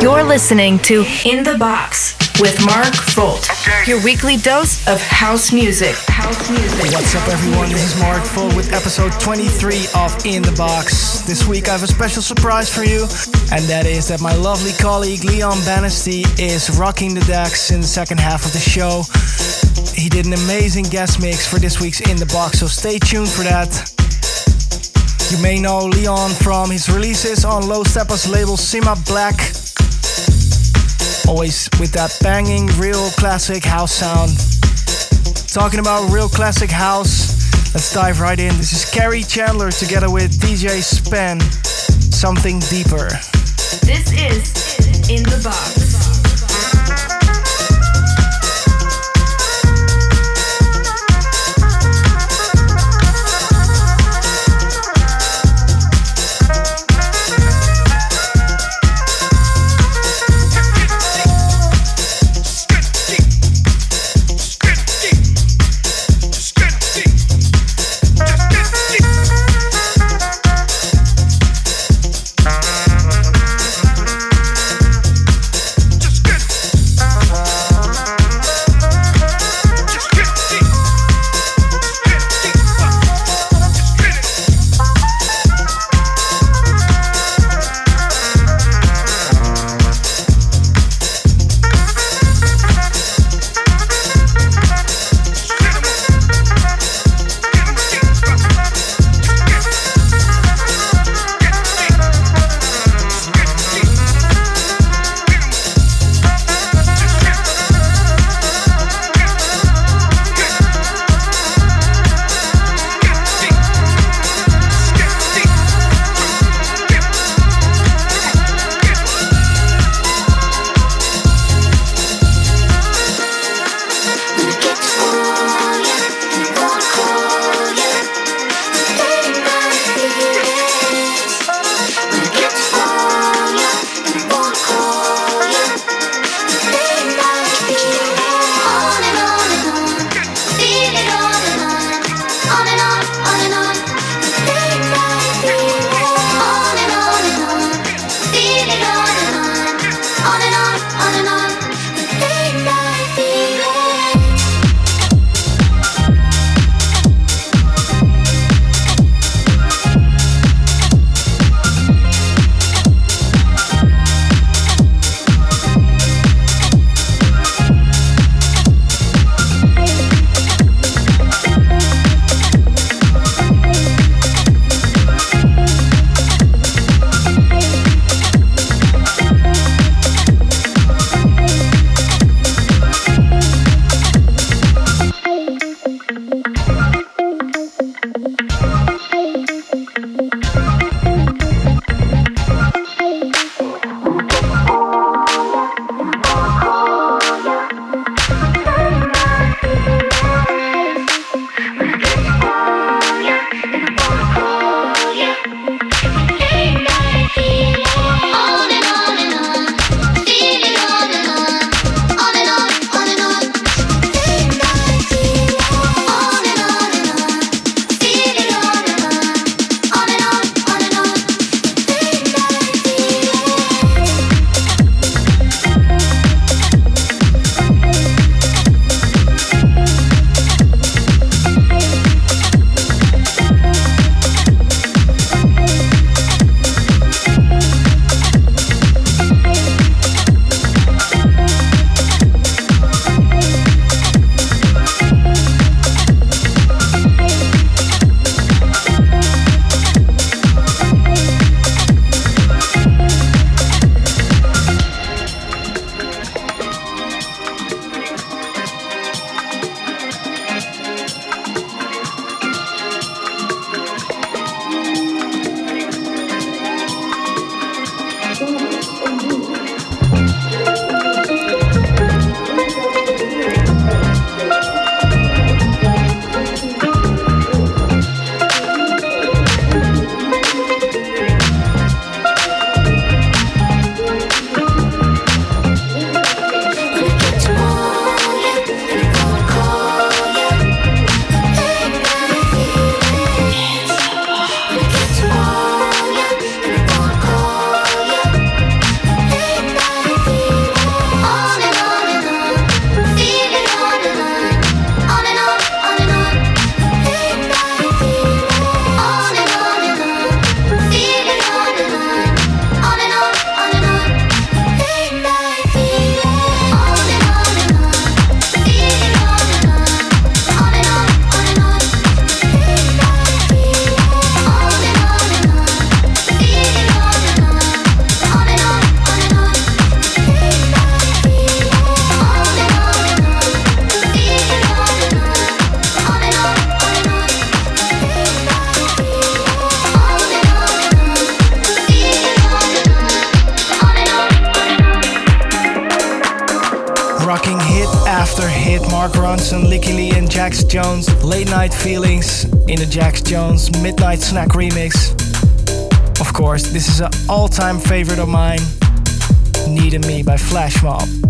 You're listening to In the Box with Mark Folt, your weekly dose of house music. House music. What's up, everyone? This is Mark Folt with episode 23 of In the Box. This week I have a special surprise for you, and that is that my lovely colleague Leon Bannisty is rocking the decks in the second half of the show. He did an amazing guest mix for this week's In the Box, so stay tuned for that. You may know Leon from his releases on Low Steppers label Simma Black, Always with that banging, real classic house sound. Talking about real classic house, let's dive right in. This is Kerri Chandler together with DJ Spen. Something deeper. This is In the Box. Mark Ronson, Lykke Li, and Jax Jones. Late Night Feelings in the Jax Jones Midnight Snack remix. Of course, this is an all time favorite of mine Needing Me by Flashmob.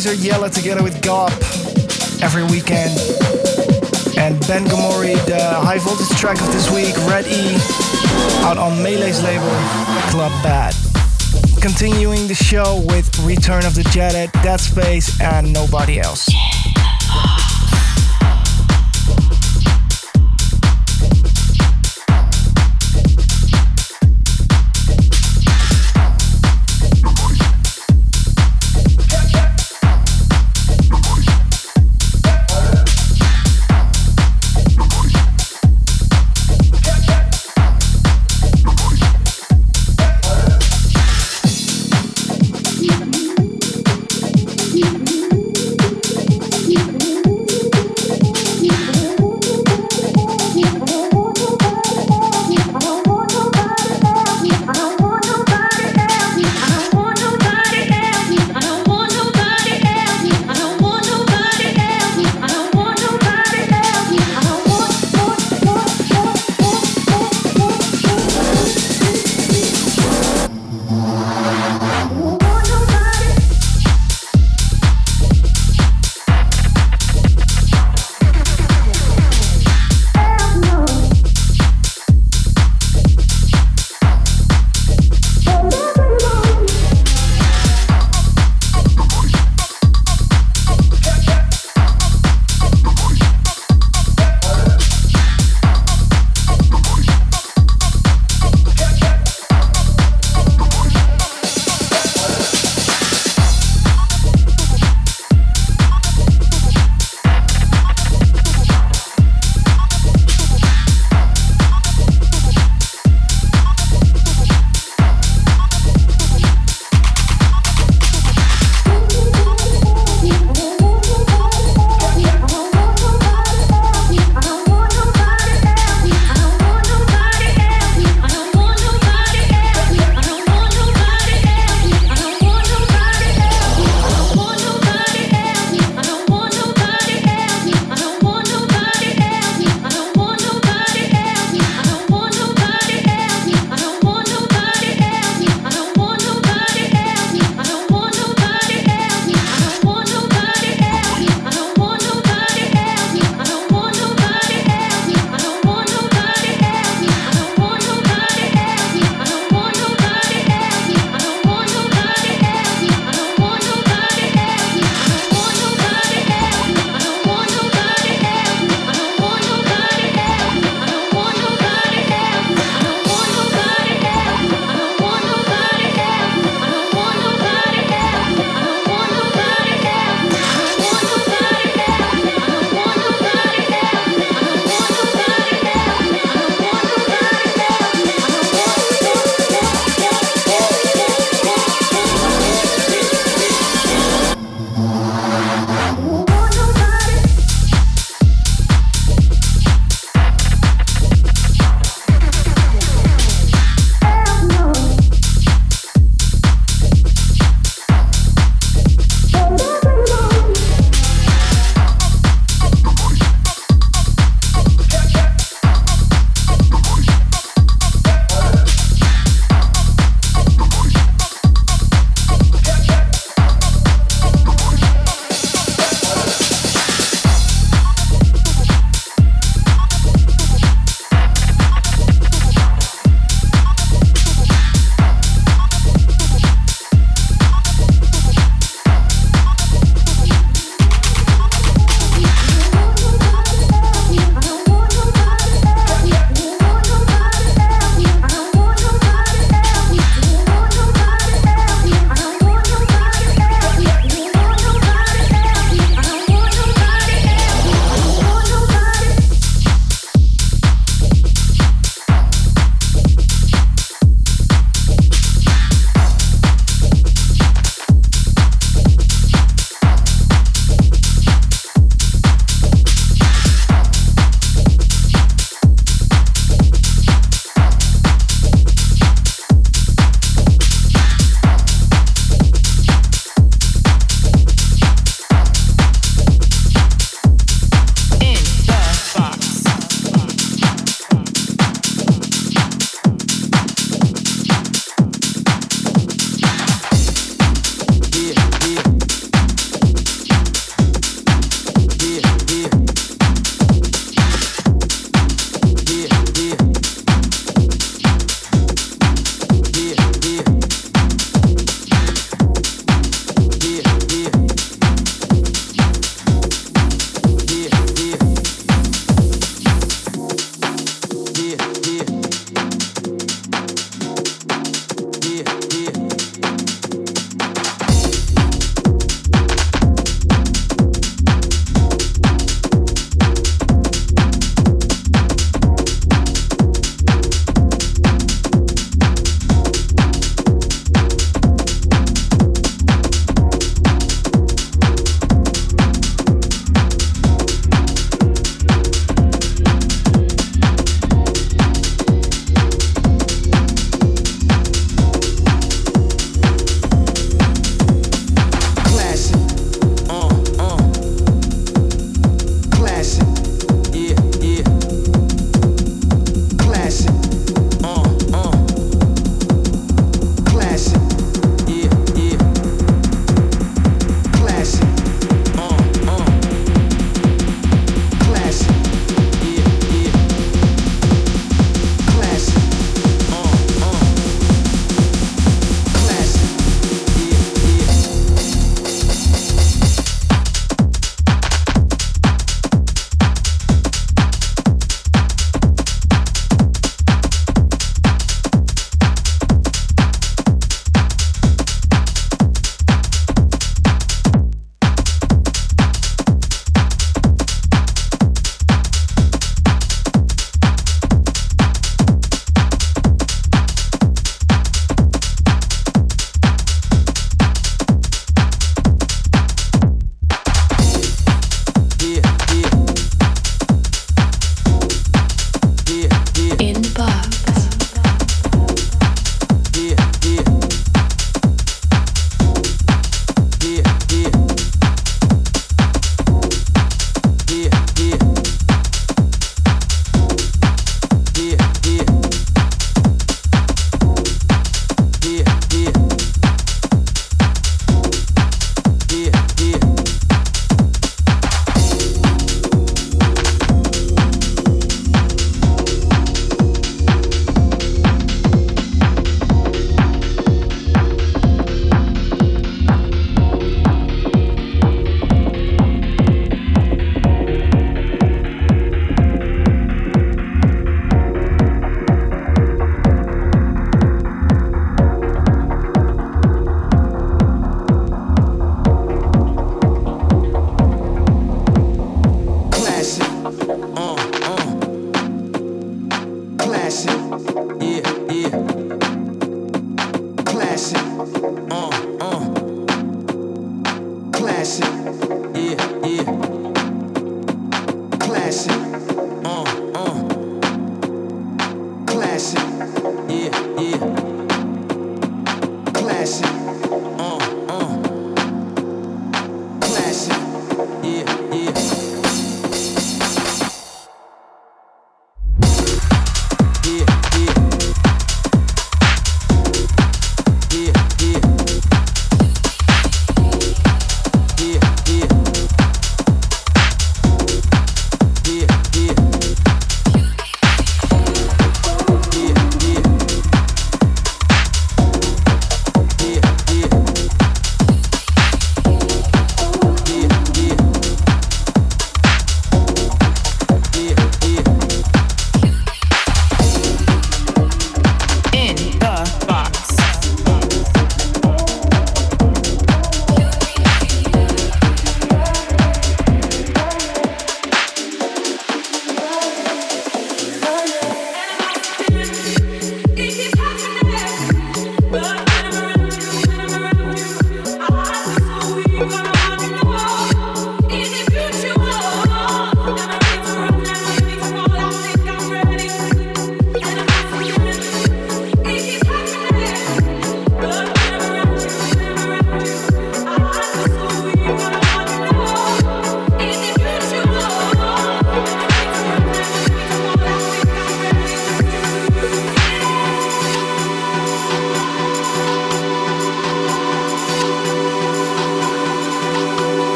Kaiser Yella together with Gob every weekend. And Ben Gomori, the high voltage track of this week, Red E, out on Melé's label, Club Bad. Continuing the show with Return of the Jetted, Dead Space, and Nobody Else.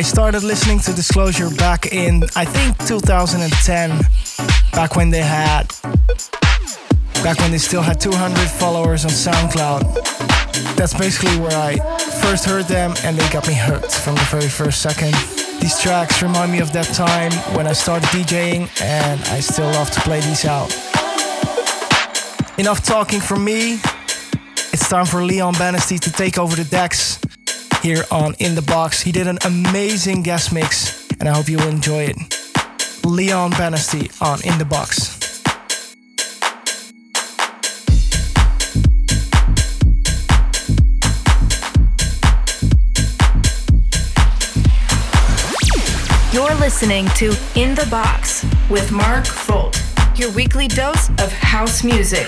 I started listening to Disclosure back in, I think, 2010, back when they had, back when they still had 200 followers on SoundCloud. That's basically where I first heard them, and they got me hooked from the very first second. These tracks remind me of that time when I started DJing, and I still love to play these out. Enough talking from me. It's time for Leon Bannisty to take over the decks here on In the Box. He did an amazing guest mix, and I hope you will enjoy it. Leon Bannisty on In the Box. You're listening to In the Box with Mark Folt, your weekly dose of house music.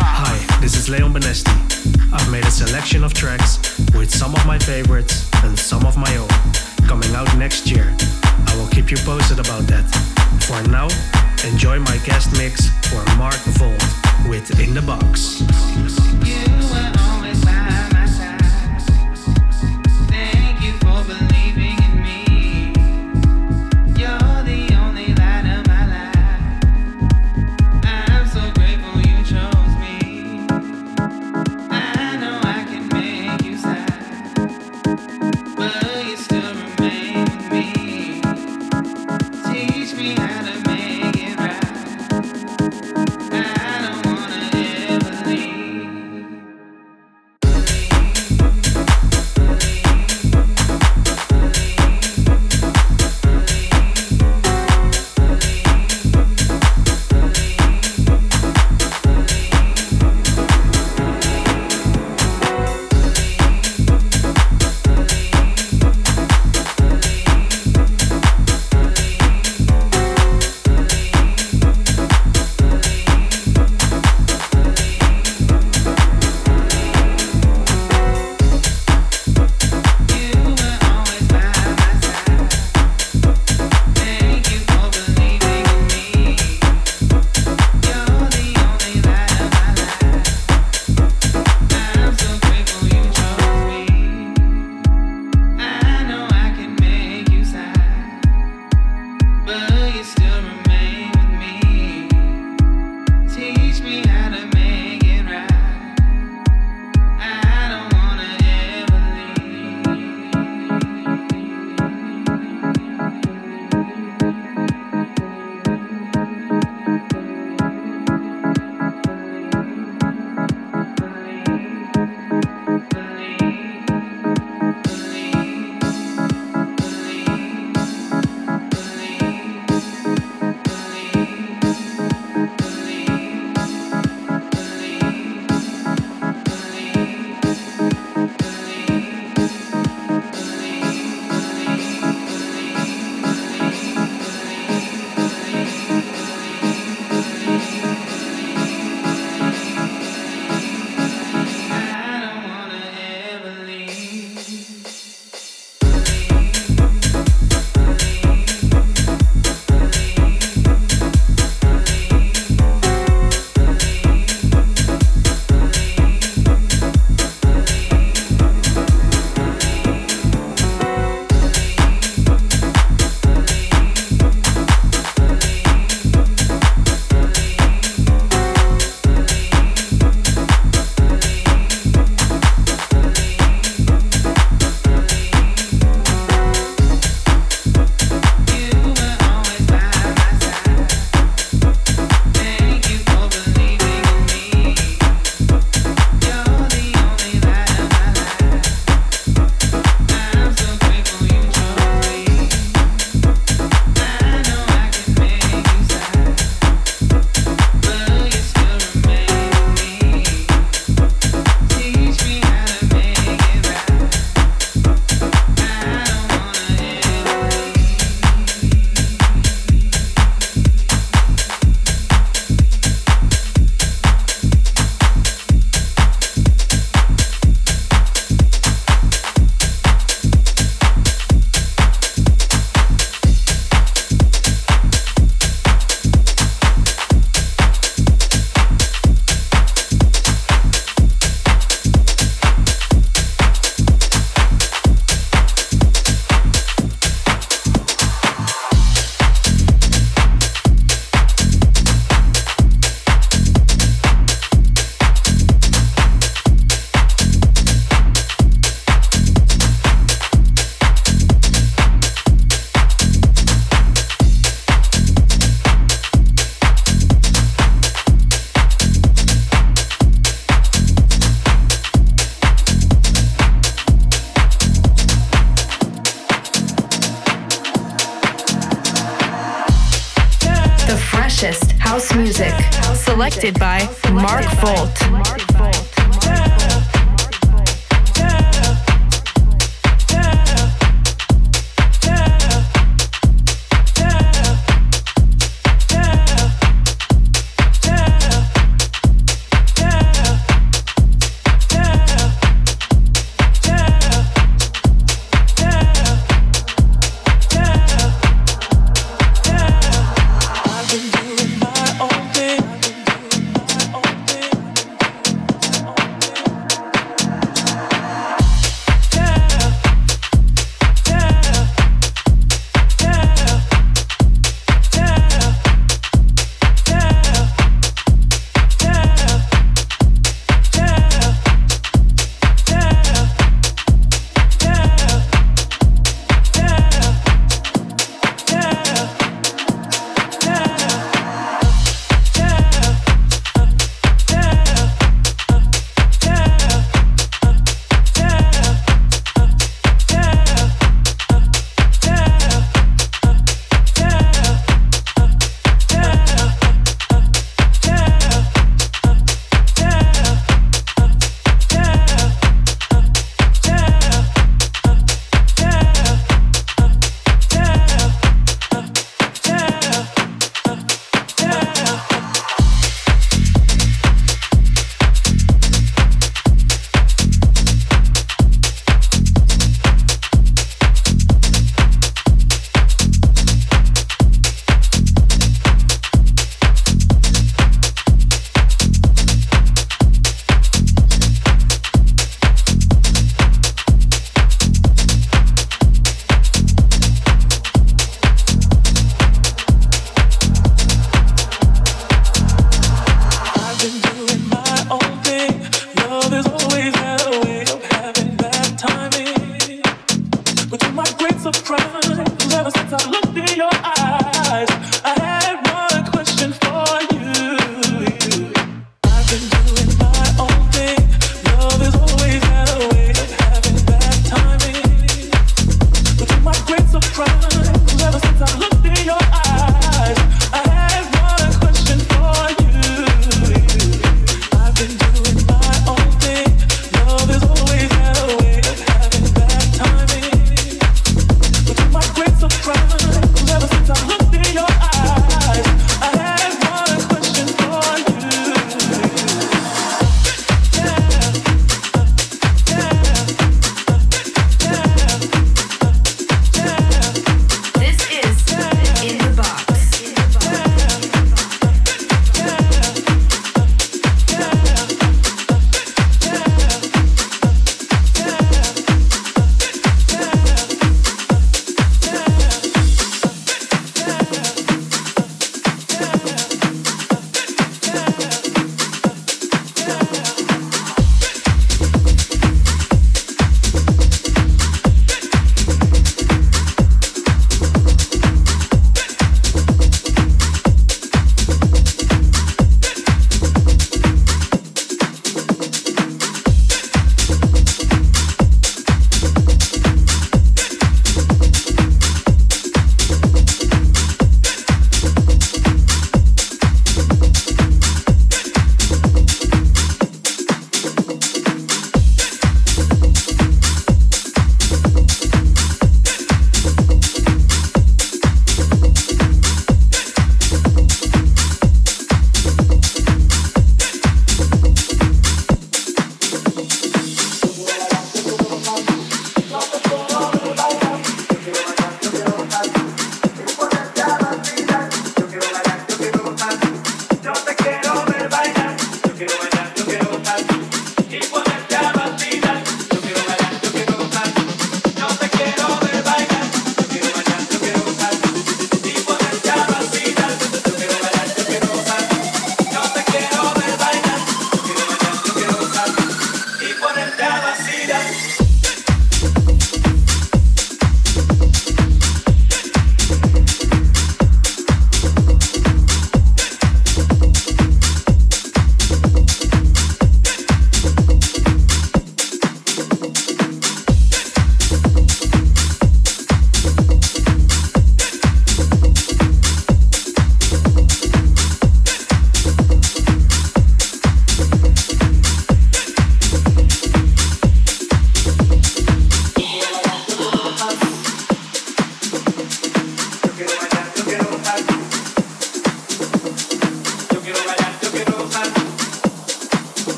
Hi, this is Leon Banesti. I've made a selection of tracks with some of my favorites and some of my own coming out next year. I will keep you posted about that. For now, enjoy my guest mix for Mark Volt with In the Box.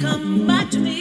You want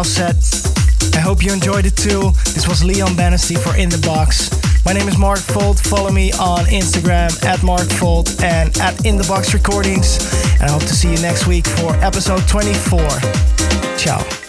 house set. I hope you enjoyed it too. This was Leon Bannisty for In the Box. My name is Mark Folt. Follow me on Instagram at Mark Folt and at In the Box Recordings. And I hope to see you next week for episode 24. Ciao.